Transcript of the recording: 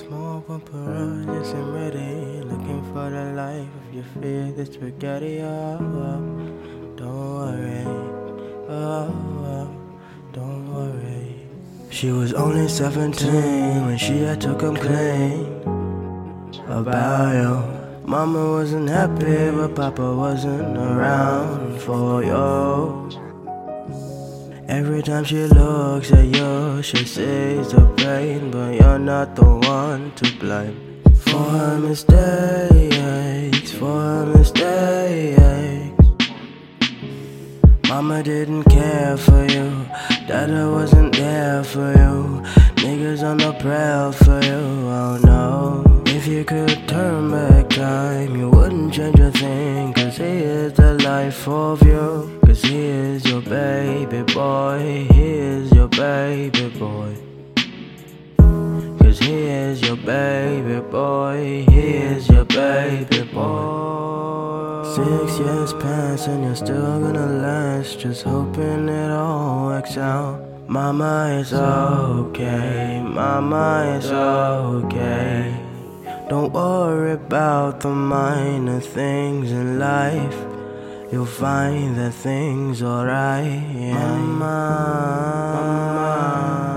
Small bumper, just and ready. Looking for the life of your fear, the spaghetti. Oh, oh, don't worry. Oh, oh, don't worry. She was only 17 when she had to come clean about you. Mama wasn't happy, but Papa wasn't around for you. Every time she looks at you, she sees the pain, but you're not the one to blame. For her mistakes, for her mistakes. Mama didn't care for you, Dada wasn't there for you. Niggas on the prowl for you, oh no. If you could turn back time, you wouldn't change a thing. Cause he is the life of you. Cause he is your baby boy. He is your baby boy. Cause he is your baby boy. He is your baby boy. Six years pass and you're still gonna last. Just hoping it all works out. Mama is okay. Mama is okay. Don't worry about the minor things in life. You'll find that things alright. Yeah. Mama, mama.